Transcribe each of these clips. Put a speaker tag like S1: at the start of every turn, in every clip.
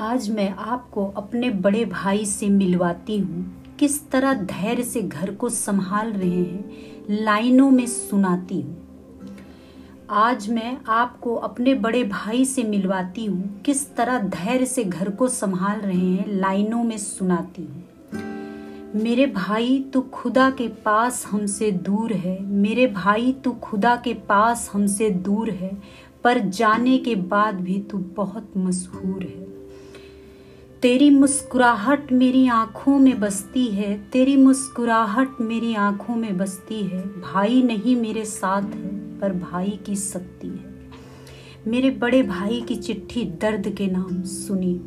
S1: आज मैं आपको अपने बड़े भाई से मिलवाती हूँ। किस तरह धैर्य से घर को संभाल रहे हैं, लाइनों में सुनाती हूँ। आज मैं आपको अपने बड़े भाई से मिलवाती हूँ। किस तरह धैर्य से घर को संभाल रहे हैं, लाइनों में सुनाती हूँ। मेरे भाई तो खुदा के पास हमसे दूर है। मेरे भाई तो खुदा के पास हमसे दूर है। पर जाने के बाद भी तू बहुत मशहूर है। तेरी मुस्कुराहट मेरी आँखों में बसती है, तेरी मुस्कुराहट मेरी आँखों में बसती है। भाई नहीं मेरे साथ है, पर भाई की शक्ति है। मेरे बड़े भाई की चिट्ठी दर्द के नाम सुनी।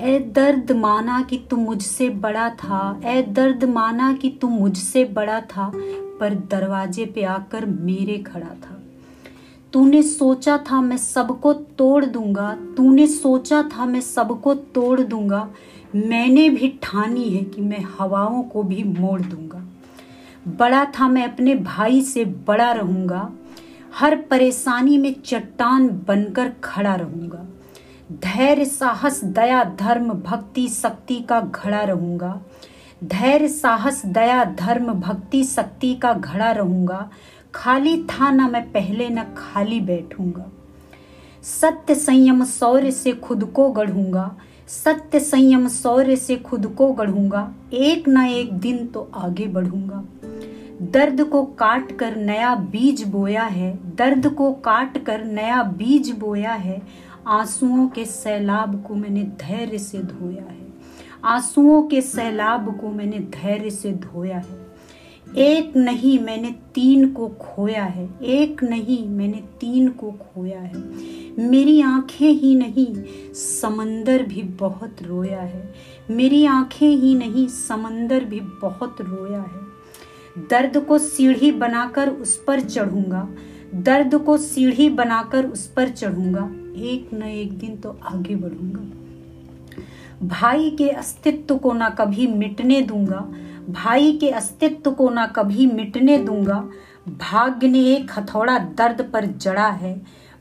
S1: ए दर्द माना कि तू मुझसे बड़ा था ए दर्द माना कि तू मुझसे बड़ा था, पर दरवाजे पे आकर मेरे खड़ा था। तूने सोचा था मैं सबको तोड़ दूँगा, तूने सोचा था मैं सबको तोड़ दूँगा, मैंने भी ठानी है कि मैं हवाओं को भी मोड़ दूँगा। बड़ा था मैं अपने भाई से बड़ा रहूँगा, हर परेशानी में चट्टान बनकर खड़ा रहूँगा, धैर्य, साहस, दया, धर्म, भक्ति, शक्ति का घड़ा रहूँगा, धैर्य, साहस, दया, धर्म, भक्ति, शक्ति का घड़ा रहूँगा खाली था ना मैं पहले न खाली बैठूँगा। सत्य संयम सौर्य से खुद को गढ़ूँगा। सत्य संयम सौर्य से खुद को गढ़ूँगा। एक ना एक दिन तो आगे बढ़ूँगा। दर्द को काट कर नया बीज बोया है। दर्द को काट कर नया बीज बोया है। आंसुओं के सैलाब को मैंने धैर्य से धोया है। आंसुओं के सैलाब को मैंने धैर्य से धोया है। एक नहीं मैंने तीन को खोया है। एक नहीं मैंने तीन को खोया है। मेरी आँखें ही नहीं, समंदर भी बहुत रोया है। मेरी आँखें ही नहीं, समंदर भी बहुत रोया है। दर्द को सीढ़ी बनाकर उस पर चढ़ूँगा। दर्द को सीढ़ी बनाकर उस पर चढ़ूँगा। एक न एक दिन तो आगे बढ़ूँगा। भाई के अस्तित्व को ना कभी मिटने दूँगा, भाई के अस्तित्व को ना कभी मिटने दूँगा। भाग्य ने एक हथौड़ा दर्द पर जड़ा है,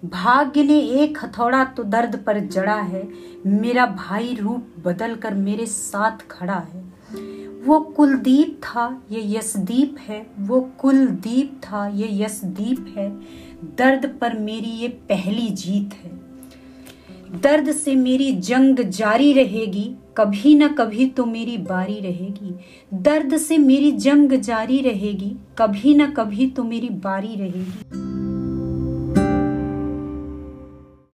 S1: भाग्य ने एक हथौड़ा तो दर्द पर जड़ा है। मेरा भाई रूप बदल कर मेरे साथ खड़ा है। वो कुलदीप था, ये यशदीप है। वो कुलदीप था, ये यशदीप है। दर्द पर मेरी ये पहली जीत है। दर्द से मेरी जंग जारी रहेगी, कभी न कभी तो मेरी बारी रहेगी। दर्द से मेरी जंग जारी रहेगी, कभी न कभी तो मेरी बारी रहेगी।